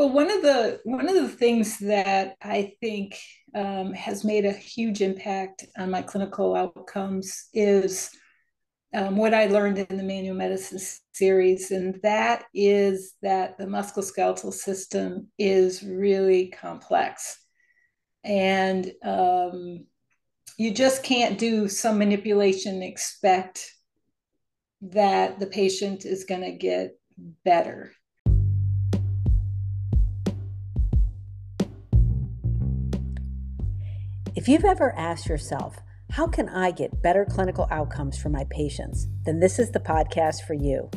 Well, one of the one of the things that I think um, has made a huge impact on my clinical outcomes is um, what I learned in the manual medicine series, and that is that the musculoskeletal system is really complex, and um, you just can't do some manipulation and expect that the patient is going to get better. If you've ever asked yourself, how can I get better clinical outcomes for my patients? Then this is the podcast for you.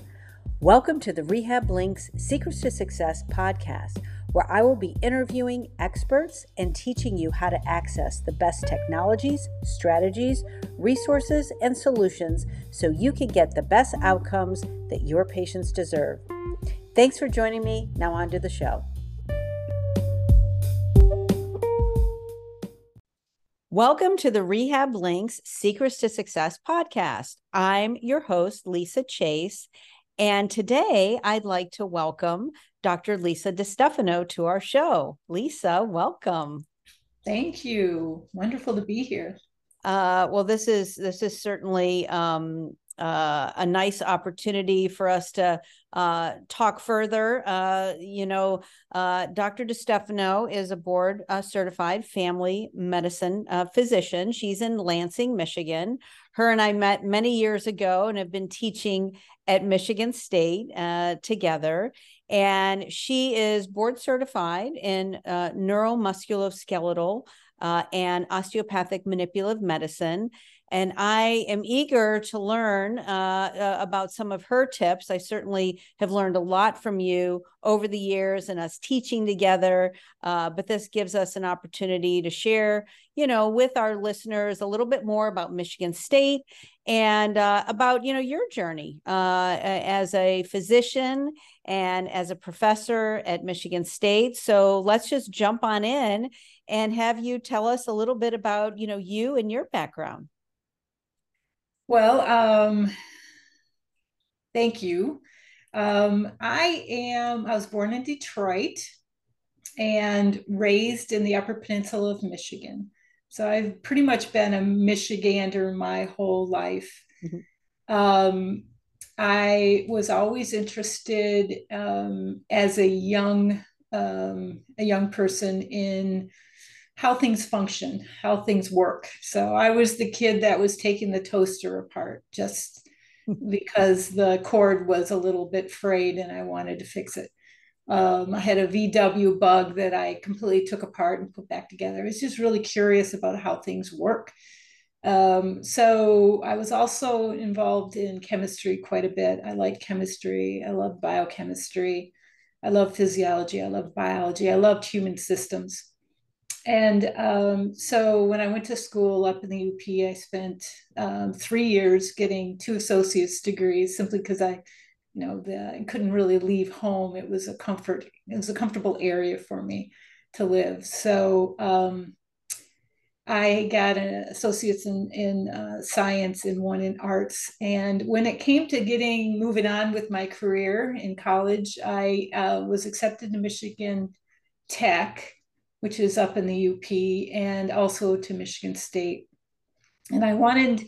Welcome to the Rehab Links Secrets to Success podcast, where I will be interviewing experts and teaching you how to access the best technologies, strategies, resources, and solutions so you can get the best outcomes that your patients deserve. Thanks for joining me. Now, on to the show. Welcome to the Rehab Links Secrets to Success podcast. I'm your host, Lisa Chase. And today I'd like to welcome Dr. Lisa DeStefano to our show. Lisa, welcome. Thank you. Wonderful to be here. Uh, well, this is this is certainly um, uh, a nice opportunity for us to uh, talk further. Uh, you know, uh, Dr. DeStefano is a board uh, certified family medicine uh, physician. She's in Lansing, Michigan. Her and I met many years ago and have been teaching at Michigan State together. And she is board certified in neuromusculoskeletal and osteopathic manipulative medicine and I am eager to learn uh, uh, about some of her tips. I certainly have learned a lot from you over the years and us teaching together. Uh, but this gives us an opportunity to share, you know, with our listeners a little bit more about Michigan State and uh, about, you know, your journey uh, as a physician and as a professor at Michigan State. So let's just jump on in and have you tell us a little bit about, you know, you and your background. Well, um, thank you. Um, I am, I was born in Detroit and raised in the Upper Peninsula of Michigan. So I've pretty much been a Michigander my whole life. Mm-hmm. Um, I was always interested um, as a young um, a young person in how things function, how things work. So I was the kid that was taking the toaster apart just because the cord was a little bit frayed and I wanted to fix it. Um, I had a VW bug that I completely took apart and put back together. I was just really curious about how things work. Um, so I was also involved in chemistry quite a bit. I like chemistry. I love biochemistry. I love physiology. I love biology. I loved human systems and um, so when I went to school up in the UP, I spent um, three years getting two associate's degrees simply because I, you know, the, I couldn't really leave home. It was a comfort, it was a comfortable area for me to live. So um, I got an associate's in, in uh, science and one in arts. And when it came to getting moving on with my career in college, I uh, was accepted to Michigan Tech which is up in the UP, and also to Michigan State. And I wanted,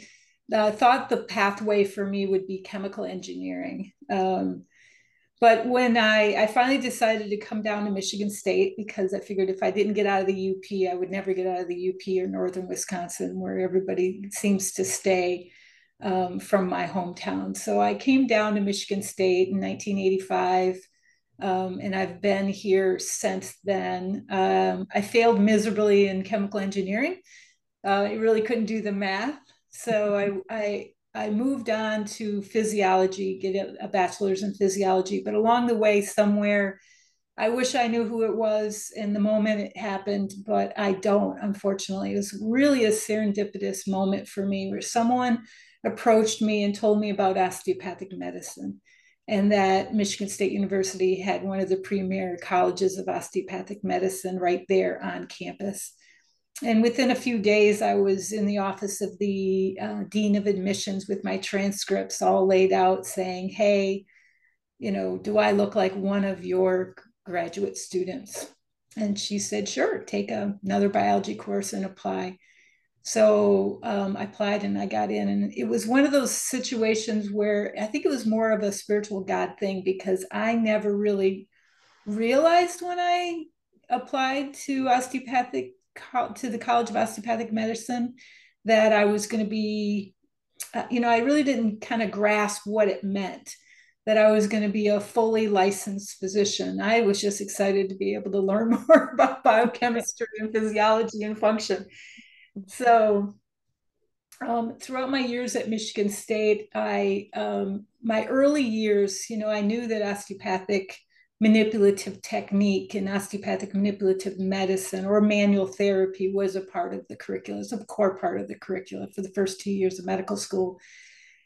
I thought the pathway for me would be chemical engineering. Um, but when I, I finally decided to come down to Michigan State because I figured if I didn't get out of the UP, I would never get out of the UP or northern Wisconsin, where everybody seems to stay um, from my hometown. So I came down to Michigan State in 1985 um, and I've been here since then. Um, I failed miserably in chemical engineering. Uh, I really couldn't do the math, so I, I I moved on to physiology, get a, a bachelor's in physiology. But along the way, somewhere, I wish I knew who it was in the moment it happened, but I don't. Unfortunately, it was really a serendipitous moment for me where someone approached me and told me about osteopathic medicine and that Michigan State University had one of the premier colleges of osteopathic medicine right there on campus. And within a few days, I was in the office of the uh, Dean of Admissions with my transcripts all laid out saying, Hey, you know, do I look like one of your graduate students. And she said, sure, take a, another biology course and apply. So um, I applied and I got in. And it was one of those situations where I think it was more of a spiritual God thing because I never really realized when I applied to osteopathic to the College of Osteopathic Medicine that I was going to be, uh, you know, I really didn't kind of grasp what it meant that I was going to be a fully licensed physician. I was just excited to be able to learn more about biochemistry and physiology and function. So, um, throughout my years at Michigan State, I um, my early years, you know, I knew that osteopathic manipulative technique and osteopathic manipulative medicine or manual therapy was a part of the curriculum. It's a core part of the curriculum for the first two years of medical school.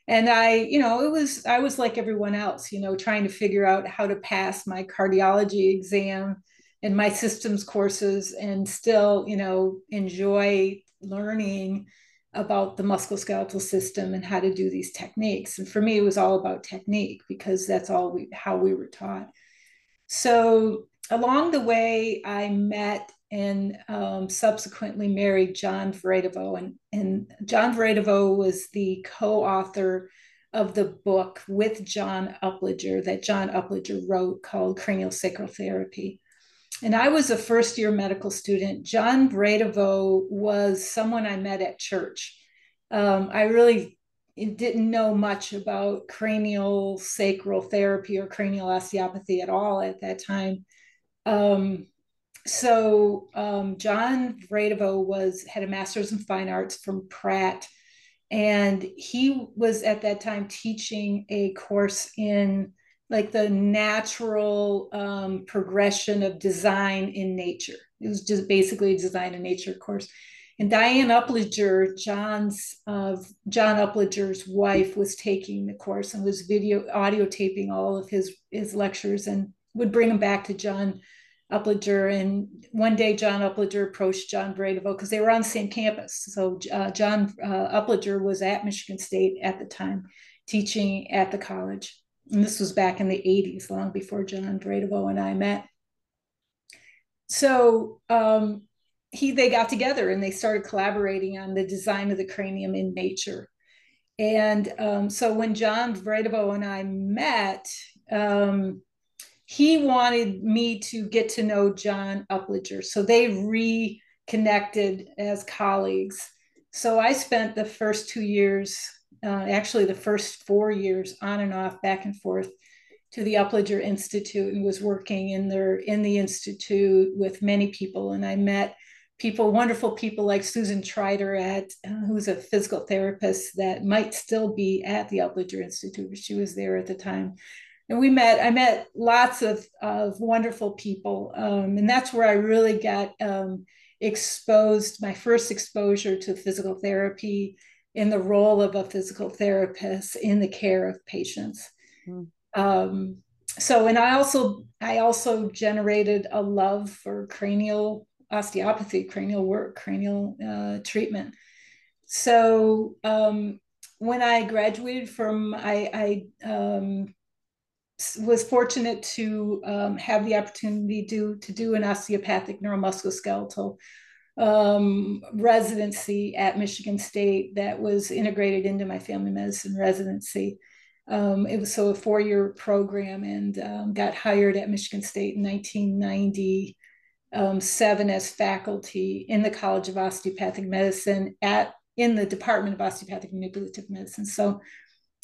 And I, you know, it was I was like everyone else, you know, trying to figure out how to pass my cardiology exam and my systems courses and still, you know, enjoy learning about the musculoskeletal system and how to do these techniques. And for me, it was all about technique because that's all we how we were taught. So along the way, I met and um, subsequently married John Vredevoogd. And, and John Vredevoogd was the co-author of the book with John Upledger that John Upledger wrote called Cranial Sacral Therapy. And I was a first year medical student. John Vredevoogd was someone I met at church. Um, I really didn't know much about cranial sacral therapy or cranial osteopathy at all at that time. Um, so um, John Vredevoogd was had a master's in fine arts from Pratt, and he was at that time teaching a course in like the natural um, progression of design in nature. It was just basically a design in nature course. And Diane Upledger, John's uh, John Upledger's wife, was taking the course and was video audio taping all of his his lectures and would bring them back to John Upledger. And one day, John Upledger approached John Vredevoogd because they were on the same campus. So uh, John uh, Upledger was at Michigan State at the time, teaching at the college. And this was back in the 80s, long before John Vredevoogd and I met. So um, he they got together and they started collaborating on the design of the cranium in nature. And um, so when John Vredevoogd and I met, um, he wanted me to get to know John Upledger. So they reconnected as colleagues. So I spent the first two years, uh, actually the first four years, on and off, back and forth to the Upledger Institute and was working in their in the institute with many people. And I met people, wonderful people like Susan Trider at uh, who's a physical therapist that might still be at the Upledger Institute, but she was there at the time. And we met, I met lots of, of wonderful people. Um, and that's where I really got um, exposed, my first exposure to physical therapy in the role of a physical therapist in the care of patients. Mm. Um, so, and I also, I also generated a love for cranial osteopathy, cranial work, cranial uh, treatment. So um, when I graduated from, I, I um, was fortunate to um, have the opportunity to, to do an osteopathic neuromusculoskeletal um, residency at Michigan State that was integrated into my family medicine residency. Um, it was so a four-year program and um, got hired at Michigan State in 1997 um, as faculty in the College of Osteopathic Medicine at in the Department of Osteopathic Manipulative Medicine. So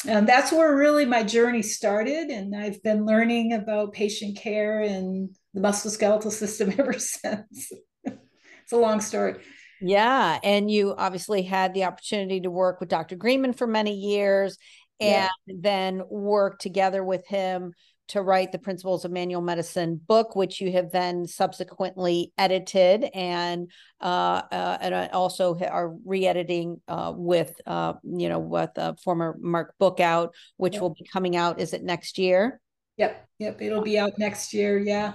um, that's where really my journey started, and I've been learning about patient care and the musculoskeletal system ever since. It's a long story. Yeah, and you obviously had the opportunity to work with Dr. Greenman for many years, and yeah. then work together with him to write the Principles of Manual Medicine book, which you have then subsequently edited and uh, uh, and also are re-editing uh, with uh, you know with a former Mark Bookhout, which yep. will be coming out. Is it next year? Yep, yep, it'll be out next year. Yeah,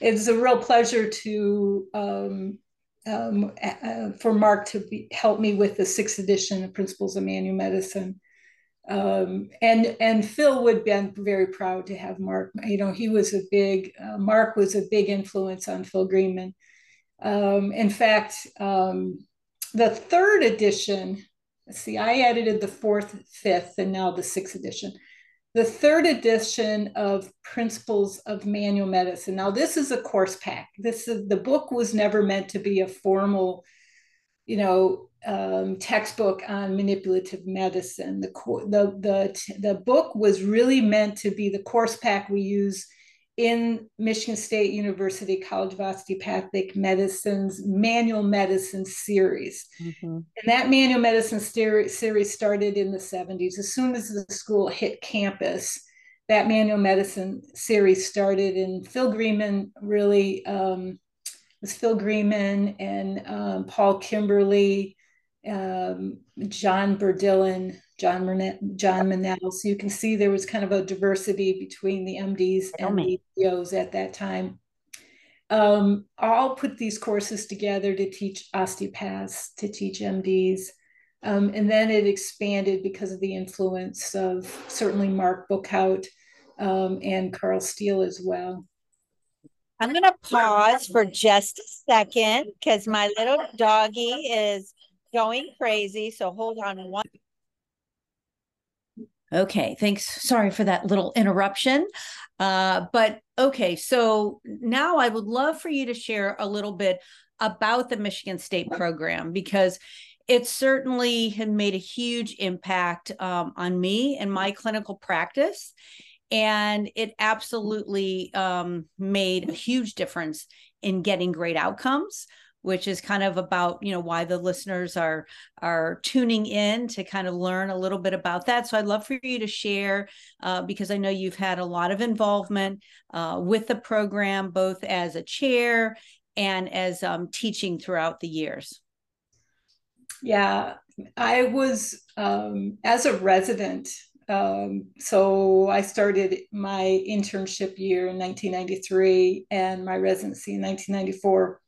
it's a real pleasure to um, um, uh, for Mark to be, help me with the sixth edition of Principles of Manual Medicine. um, and and Phil would been very proud to have Mark. You know, he was a big uh, Mark was a big influence on Phil Greenman. Um, in fact, um, the third edition. Let's See, I edited the fourth, fifth, and now the sixth edition. The third edition of Principles of Manual Medicine. Now, this is a course pack. This is the book was never meant to be a formal, you know, um, textbook on manipulative medicine. The, the, the, the book was really meant to be the course pack we use in Michigan State University College of Osteopathic Medicine's manual medicine series. Mm-hmm. And that manual medicine series started in the 70s. As soon as the school hit campus, that manual medicine series started, and Phil Greenman really um, was Phil Greenman and um, Paul Kimberly um, John Bourdillon, John Murnett, John Mennell. So you can see there was kind of a diversity between the MDs and the DOs at that time. Um, all put these courses together to teach osteopaths, to teach MDs. Um, and then it expanded because of the influence of certainly Mark Bookhout um, and Carl Steele as well. I'm going to pause for just a second because my little doggy is going crazy. So hold on one. Okay, thanks. Sorry for that little interruption. Uh, but okay, so now I would love for you to share a little bit about the Michigan State program because it certainly had made a huge impact um, on me and my clinical practice. And it absolutely um, made a huge difference in getting great outcomes which is kind of about you know why the listeners are are tuning in to kind of learn a little bit about that so i'd love for you to share uh, because i know you've had a lot of involvement uh, with the program both as a chair and as um, teaching throughout the years yeah i was um, as a resident um, so I started my internship year in 1993 and my residency in 1994.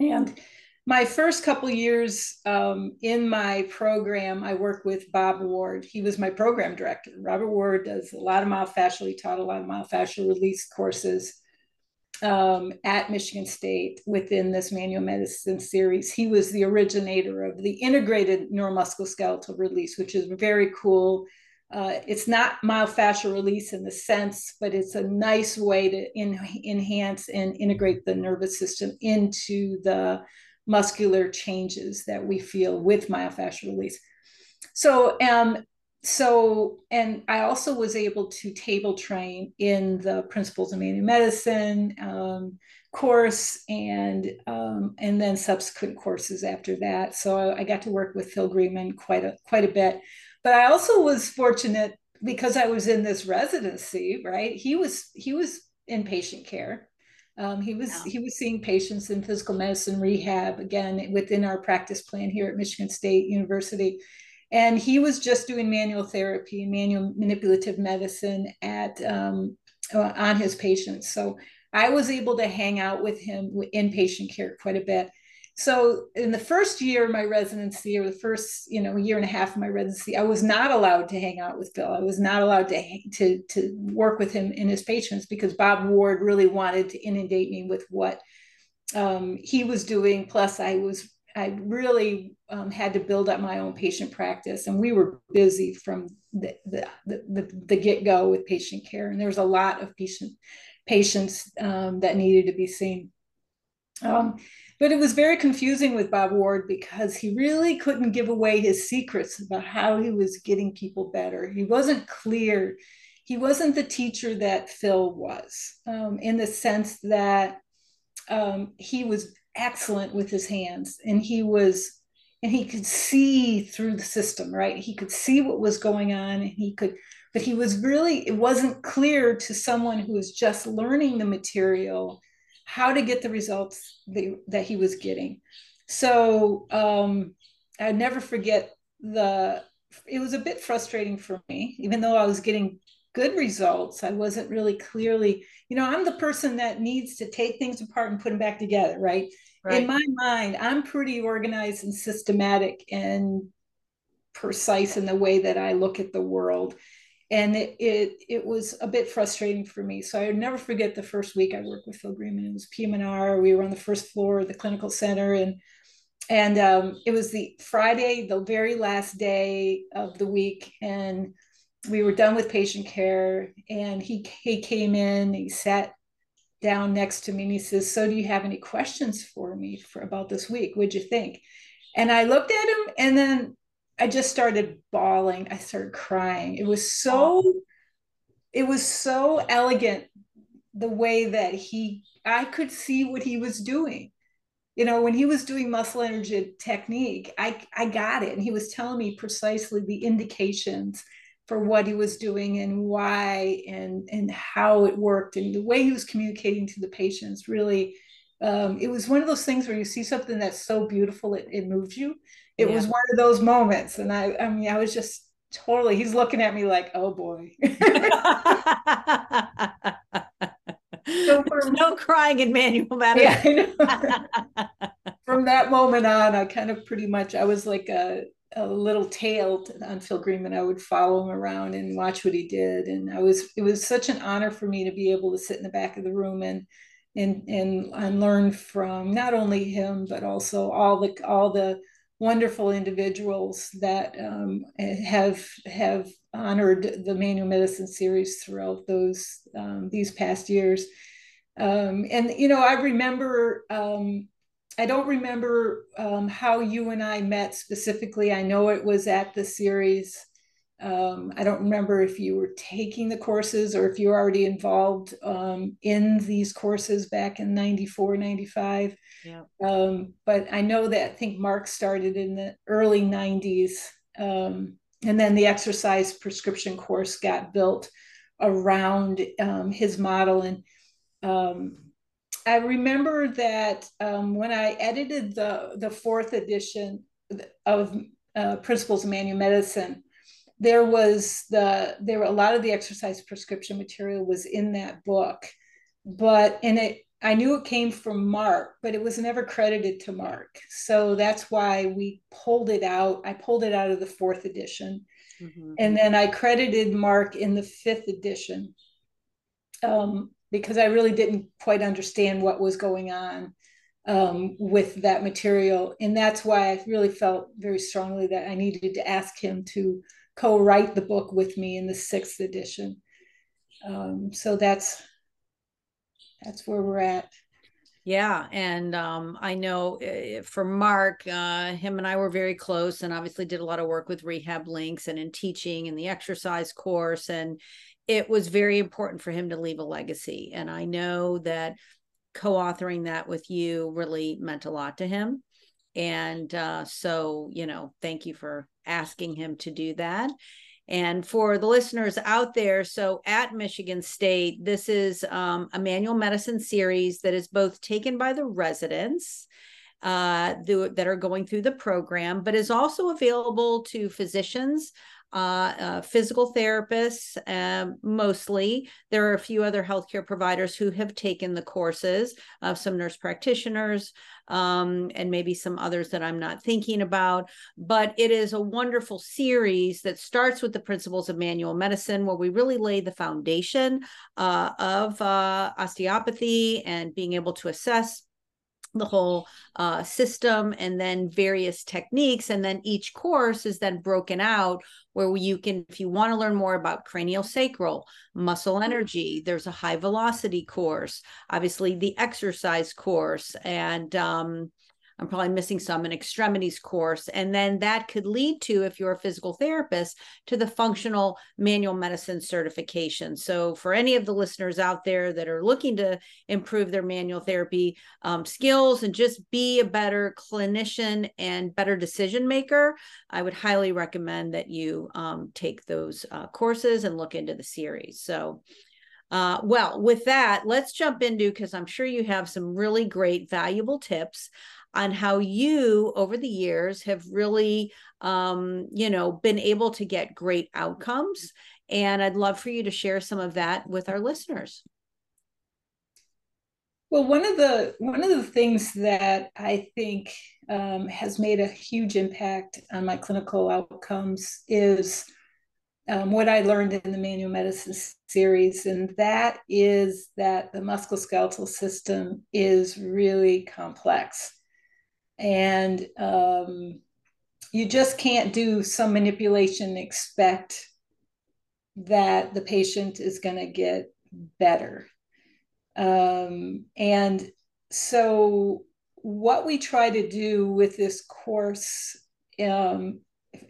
And my first couple years um, in my program, I worked with Bob Ward. He was my program director. Robert Ward does a lot of myofascial. He taught a lot of myofascial release courses um, at Michigan State within this manual medicine series. He was the originator of the integrated neuromusculoskeletal release, which is very cool. Uh, it's not myofascial release in the sense, but it's a nice way to in, enhance and integrate the nervous system into the muscular changes that we feel with myofascial release. So, um, so, and I also was able to table train in the Principles of Manual Medicine um, course, and um, and then subsequent courses after that. So I, got to work with Phil Greenman quite a quite a bit. But I also was fortunate because I was in this residency, right? He was he was in patient care. Um, he was he was seeing patients in physical medicine rehab again within our practice plan here at Michigan State University, and he was just doing manual therapy and manual manipulative medicine at um, uh, on his patients. So I was able to hang out with him in patient care quite a bit so in the first year of my residency or the first you know year and a half of my residency i was not allowed to hang out with bill. I was not allowed to to to work with him and his patients because bob ward really wanted to inundate me with what um, he was doing. Plus i was i really um, had to build up my own patient practice and we were busy from the the, the, the get-go with patient care. And there was a lot of patient patients um, that needed to be seen. Um, but it was very confusing with Bob Ward because he really couldn't give away his secrets about how he was getting people better. He wasn't clear. He wasn't the teacher that Phil was, um, in the sense that um, he was excellent with his hands and he was and he could see through the system right he could see what was going on and he could but he was really it wasn't clear to someone who was just learning the material how to get the results that, that he was getting. So um, I never forget the, it was a bit frustrating for me, even though I was getting good results. I wasn't really clearly, you know, I'm the person that needs to take things apart and put them back together, right? right. In my mind, I'm pretty organized and systematic and precise in the way that I look at the world. And it, it, it was a bit frustrating for me. So I would never forget the first week I worked with Phil Greenman. It was PM&R. We were on the first floor of the clinical center, and and um, it was the Friday, the very last day of the week, and we were done with patient care. And he he came in, he sat down next to me, and he says, "So, do you have any questions for me for about this week? What'd you think?" And I looked at him, and then I just started bawling. I started crying. It was so, oh. it was so elegant the way that he, I could see what he was doing. You know, when he was doing muscle energy technique, I, I got it. And he was telling me precisely the indications for what he was doing and why and, and how it worked. And the way he was communicating to the patients really, um, it was one of those things where you see something that's so beautiful, it, it moves you. It yeah. was one of those moments and i i mean i was just totally he's looking at me like oh boy. So from, no crying in manual medicine yeah, from that moment on i kind of pretty much i was like a, a little tail on phil greenman. I would follow him around and watch what he did and i was it was such an honor for me to be able to sit in the back of the room and and and, and learn from not only him but also all the all the wonderful individuals that um, have have honored the manual medicine series throughout those um, these past years. Um, and you know, I remember. Um, I don't remember um, how you and I met specifically. I know it was at the series. Um, I don't remember if you were taking the courses or if you were already involved um, in these courses back in 94, 95. Yeah. Um, but I know that I think Mark started in the early 90s. Um, and then the exercise prescription course got built around um, his model. And um, I remember that when I edited the, the fourth edition of uh, Principles of Manual Medicine, there was the there were a lot of the exercise prescription material was in that book but and it i knew it came from mark but it was never credited to mark. So that's why we pulled it out. I pulled it out of the fourth edition. Mm-hmm. and then i credited mark in the fifth edition um, because i really didn't quite understand what was going on um, with that material. And that's why i really felt very strongly that i needed to ask him to co-write the book with me in the sixth edition. Um, so that's that's where we're at. Yeah, and um, I know uh, for Mark, uh, him and I were very close, and obviously did a lot of work with Rehab Links and in teaching and the exercise course, and it was very important for him to leave a legacy. And I know that co-authoring that with you really meant a lot to him and uh, so you know thank you for asking him to do that. And for the listeners out there so at michigan state this is um, a manual medicine series that is both taken by the residents uh, that are going through the program but is also available to physicians uh, uh, physical therapists, uh, mostly. There are a few other healthcare providers who have taken the courses, uh, some nurse practitioners, um, and maybe some others that I'm not thinking about. But it is a wonderful series that starts with the principles of manual medicine, where we really lay the foundation uh, of uh, osteopathy and being able to assess the whole uh, system and then various techniques and then each course is then broken out where you can if you want to learn more about craniosacral muscle mm-hmm. energy there's a high velocity course obviously the exercise course and um, I'm probably missing some, an extremities course. And then that could lead to, if you're a physical therapist, to the functional manual medicine certification. So, for any of the listeners out there that are looking to improve their manual therapy um, skills and just be a better clinician and better decision maker, I would highly recommend that you um, take those uh, courses and look into the series. So, uh, well, with that, let's jump into because I'm sure you have some really great, valuable tips on how you over the years have really um, you know been able to get great outcomes and i'd love for you to share some of that with our listeners. Well, one of the one of the things that I think um, has made a huge impact on my clinical outcomes is um, what I learned in the manual medicine series, and that is that the musculoskeletal system is really complex, and um, you just can't do some manipulation expect that the patient is going to get better. Um, and so, what we try to do with this course, um,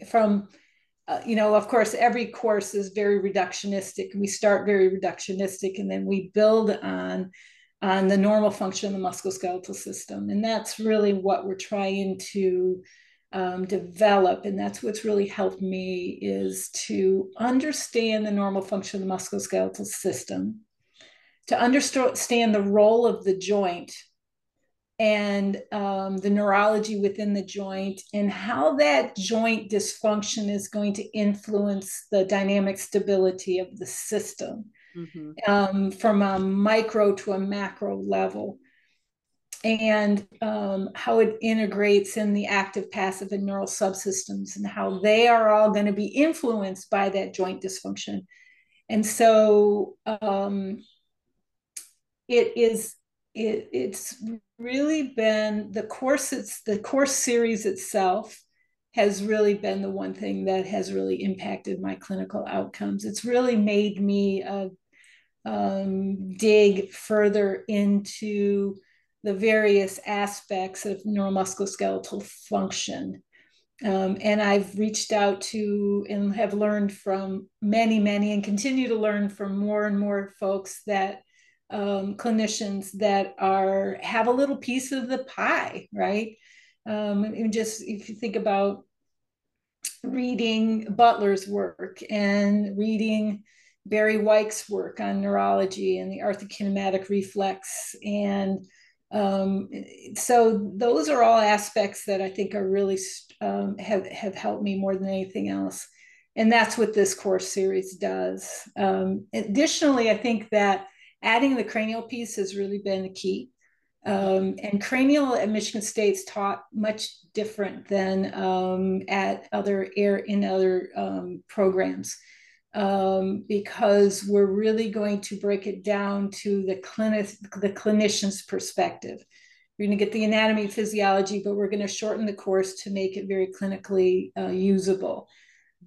from uh, you know, of course, every course is very reductionistic. We start very reductionistic, and then we build on on the normal function of the musculoskeletal system, and that's really what we're trying to um, develop. And that's what's really helped me is to understand the normal function of the musculoskeletal system, to understand the role of the joint and um, the neurology within the joint and how that joint dysfunction is going to influence the dynamic stability of the system mm-hmm. um, from a micro to a macro level and um, how it integrates in the active, passive, and neural subsystems, and how they are all going to be influenced by that joint dysfunction. And so um, it is it, it's really been the course it's the course series itself has really been the one thing that has really impacted my clinical outcomes it's really made me uh, um, dig further into the various aspects of neuromusculoskeletal function. Um, and I've reached out to and have learned from many, many, and continue to learn from more and more folks that um, clinicians that are have a little piece of the pie, right? Um, just if you think about reading Butler's work and reading Barry Wyke's work on neurology and the arthrokinematic reflex and um, so those are all aspects that I think are really um, have have helped me more than anything else, and that's what this course series does. Um, additionally, I think that adding the cranial piece has really been the key. Um, and cranial at Michigan State's taught much different than um, at other air in other um, programs um, because we're really going to break it down to the clinic, the clinician's perspective. We're going to get the anatomy physiology, but we're going to shorten the course to make it very clinically uh, usable.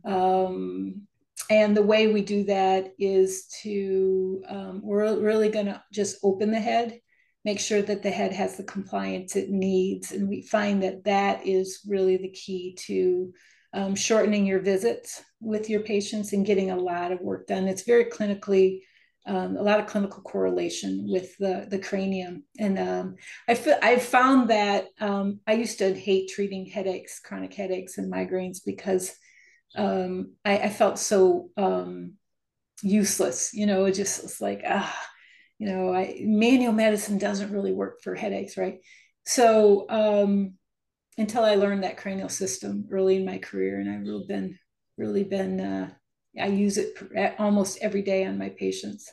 Um, and the way we do that is to, um, we're really going to just open the head, make sure that the head has the compliance it needs. And we find that that is really the key to um, shortening your visits with your patients and getting a lot of work done. It's very clinically, um, a lot of clinical correlation with the, the cranium. And um, I feel, I've found that um, I used to hate treating headaches, chronic headaches and migraines because um, I, I, felt so um, useless. You know, it just was like, ah, you know, I, manual medicine doesn't really work for headaches, right? So, um, until I learned that cranial system early in my career, and I've really been really been uh, I use it almost every day on my patients.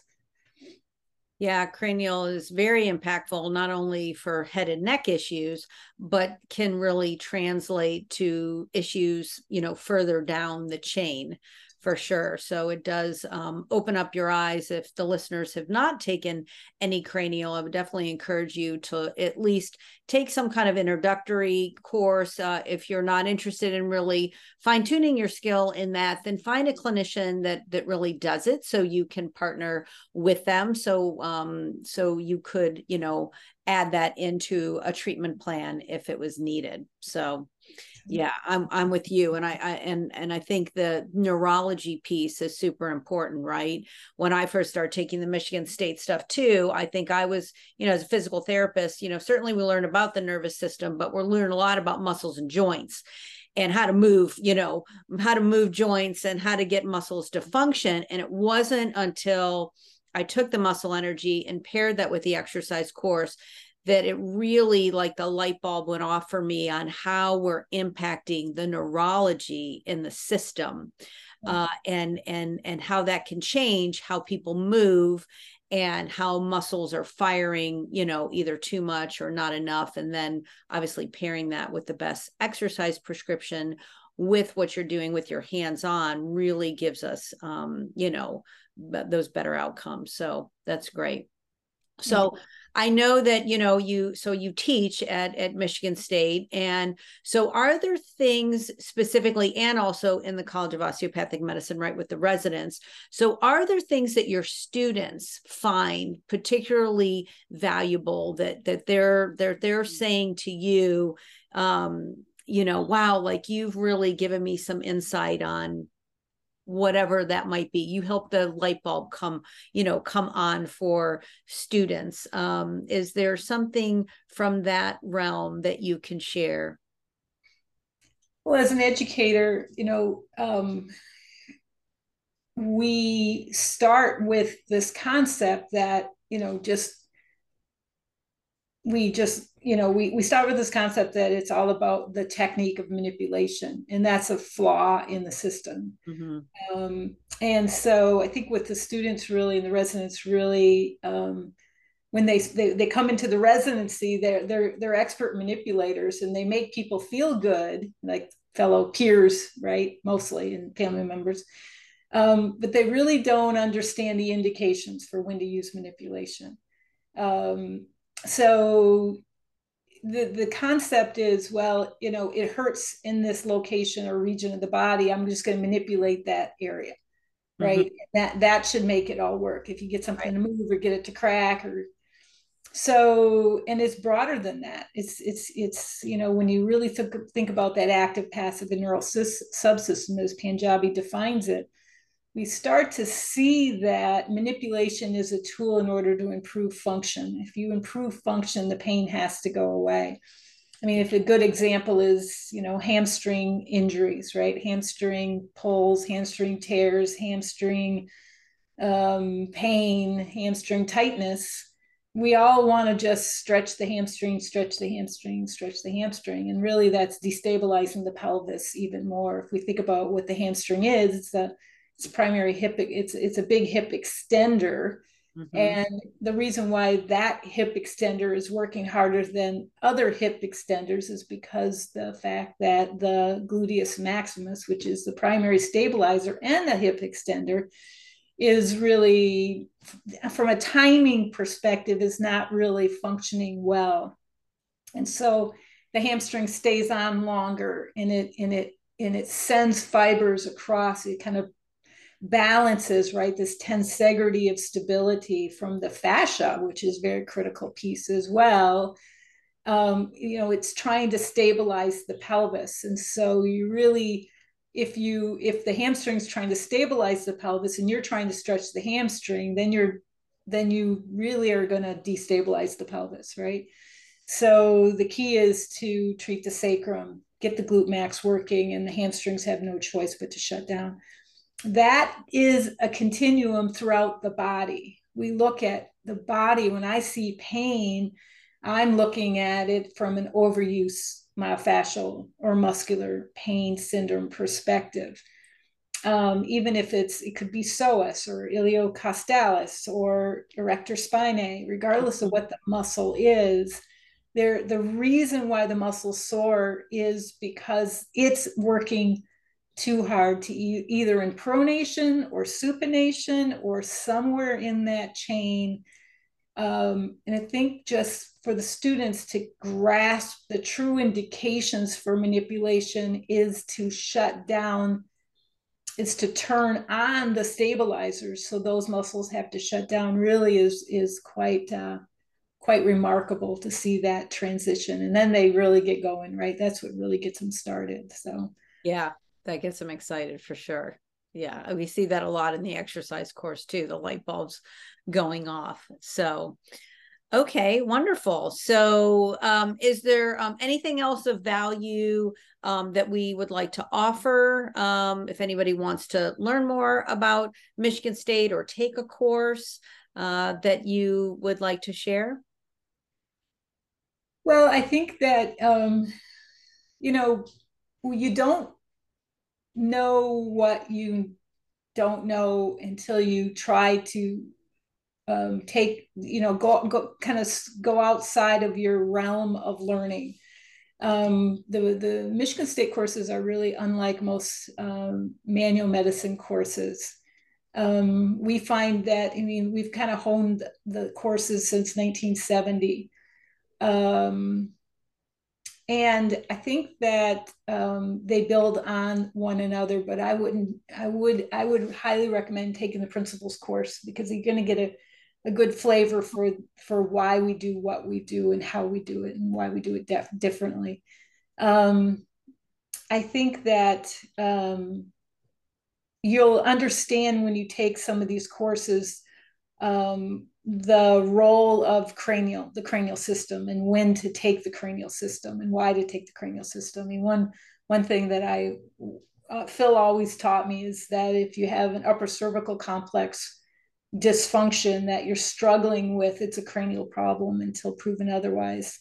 Yeah, cranial is very impactful, not only for head and neck issues, but can really translate to issues, you know, further down the chain for sure. So it does um, open up your eyes. If the listeners have not taken any cranial, I would definitely encourage you to at least take some kind of introductory course. Uh, if you're not interested in really fine tuning your skill in that, then find a clinician that that really does it, so you can partner with them. So um, so you could you know add that into a treatment plan if it was needed. So yeah i'm i'm with you and I, I, and and i think the neurology piece is super important right? When i first started taking the michigan state stuff too i think i was you know as a physical therapist you know certainly we learn about the nervous system but we're learning a lot about muscles and joints and how to move you know how to move joints and how to get muscles to function and it wasn't until i took the muscle energy and paired that with the exercise course that it really like the light bulb went off for me on how we're impacting the neurology in the system uh, and and and how that can change how people move and how muscles are firing, you know, either too much or not enough. And then obviously pairing that with the best exercise prescription with what you're doing with your hands on really gives us, um, you know, those better outcomes. So that's great. So I know that you know you so you teach at at Michigan State and so are there things specifically and also in the College of Osteopathic Medicine right with the residents so are there things that your students find particularly valuable that that they're they're they're saying to you um you know wow like you've really given me some insight on whatever that might be. You help the light bulb come you know come on for students. Um, is there something from that realm that you can share? Well as an educator you know um, we start with this concept that you know just we just you know we, we start with this concept that it's all about the technique of manipulation and that's a flaw in the system. Mm-hmm. um, and so i think with the students really and the residents really um, when they, they they come into the residency they're they're they're expert manipulators and they make people feel good like fellow peers right mostly and family members. Um, but they really don't understand the indications for when to use manipulation. Um, so the the concept is well you know it hurts in this location or region of the body i'm just going to manipulate that area right mm-hmm. that that should make it all work if you get something right. to move or get it to crack or so and it's broader than that it's it's it's you know when you really think, think about that active passive and neural subsystem as panjabi defines it we start to see that manipulation is a tool in order to improve function. If you improve function, the pain has to go away. I mean, if a good example is, you know, hamstring injuries, right? Hamstring pulls, hamstring tears, hamstring um, pain, hamstring tightness. We all want to just stretch the hamstring, stretch the hamstring, stretch the hamstring. And really, that's destabilizing the pelvis even more. If we think about what the hamstring is, it's the it's primary hip it's it's a big hip extender. Mm-hmm. and the reason why that hip extender is working harder than other hip extenders is because the fact that the gluteus maximus which is the primary stabilizer and the hip extender is really from a timing perspective is not really functioning well. And so the hamstring stays on longer and it and it and it sends fibers across. It kind of balances right this tensegrity of stability from the fascia which is very critical piece as well. Um, you know it's trying to stabilize the pelvis. And so you really if you if the hamstring's trying to stabilize the pelvis and you're trying to stretch the hamstring then you're then you really are going to destabilize the pelvis right? So the key is to treat the sacrum get the glute max working and the hamstrings have no choice but to shut down that is a continuum throughout the body. We look at the body when I see pain, I'm looking at it from an overuse myofascial or muscular pain syndrome perspective. Um, even if it's it could be psoas or iliocostalis or erector spinae, regardless of what the muscle is, there the reason why the muscle sore is because it's working too hard to e- either in pronation or supination or somewhere in that chain. Um, and I think just for the students to grasp the true indications for manipulation is to shut down, is to turn on the stabilizers. So those muscles have to shut down really is, is quite, uh, quite remarkable to see that transition. And then they really get going, right? That's what really gets them started. So, yeah, that gets them excited for sure. Yeah, we see that a lot in the exercise course too, the light bulbs going off. So, okay, wonderful. So, um, is there um, anything else of value um, that we would like to offer? Um, if anybody wants to learn more about Michigan State or take a course uh, that you would like to share? Well, I think that, um, you know, you don't know what you don't know until you try to um, take you know go go kind of go outside of your realm of learning. Um, the the michigan state courses are really unlike most um, manual medicine courses. Um, we find that i mean we've kind of honed the courses since 1970 um, and i think that um, they build on one another but i wouldn't i would i would highly recommend taking the principles course because you're going to get a a good flavor for for why we do what we do and how we do it and why we do it def- differently. Um, I think that um, you'll understand when you take some of these courses um, the role of cranial, the cranial system, and when to take the cranial system and why to take the cranial system. I mean, one one thing that I uh, Phil always taught me is that if you have an upper cervical complex dysfunction that you're struggling with, it's a cranial problem until proven otherwise.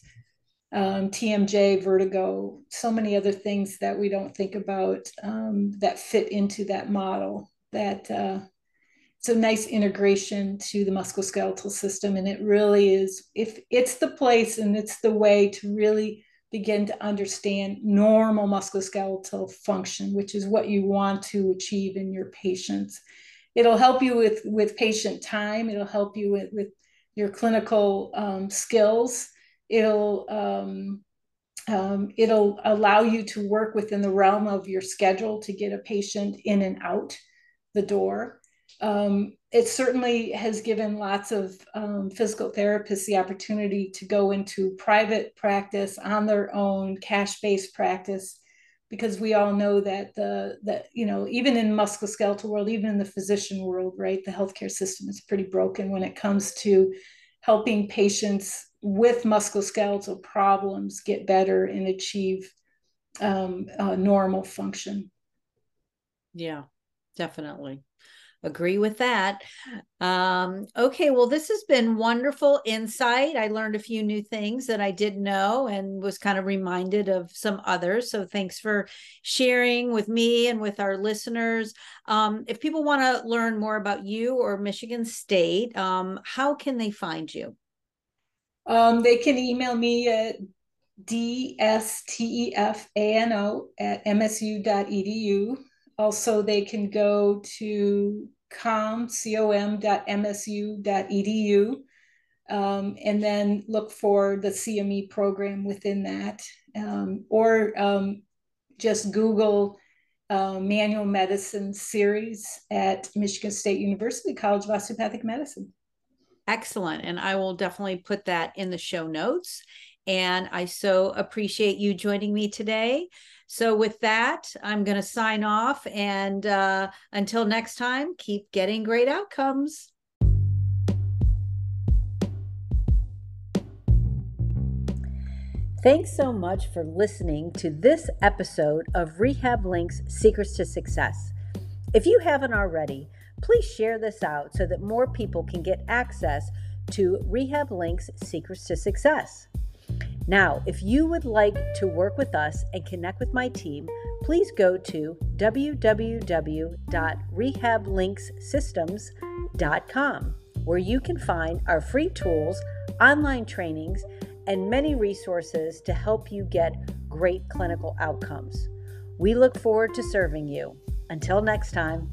Um, TMJ, vertigo, so many other things that we don't think about um, that fit into that model. That uh, it's a nice integration to the musculoskeletal system, and it really is. If it's the place and it's the way to really begin to understand normal musculoskeletal function, which is what you want to achieve in your patients. It'll help you with with patient time. It'll help you with, with your clinical um, skills. It'll um, um, it'll allow you to work within the realm of your schedule to get a patient in and out the door um, it certainly has given lots of um, physical therapists the opportunity to go into private practice on their own cash-based practice because we all know that the that you know even in musculoskeletal world even in the physician world right the healthcare system is pretty broken when it comes to helping patients with musculoskeletal problems get better and achieve um, normal function. Yeah definitely agree with that. Um, okay, well, this has been wonderful insight. I learned a few new things that I didn't know and was kind of reminded of some others. So thanks for sharing with me and with our listeners. Um, if people want to learn more about you or Michigan State, um, how can they find you? Um, they can email me at dstefano at msu.edu also, they can go to com, com.msu.edu, um, and then look for the CME program within that, um, or um, just Google uh, manual medicine series at Michigan State University College of Osteopathic Medicine. Excellent. And I will definitely put that in the show notes. And I so appreciate you joining me today. So, with that, I'm going to sign off. And uh, until next time, keep getting great outcomes. Thanks so much for listening to this episode of Rehab Link's Secrets to Success. If you haven't already, please share this out so that more people can get access to Rehab Link's Secrets to Success. Now, if you would like to work with us and connect with my team, please go to www.rehablinkssystems.com, where you can find our free tools, online trainings, and many resources to help you get great clinical outcomes. We look forward to serving you. Until next time.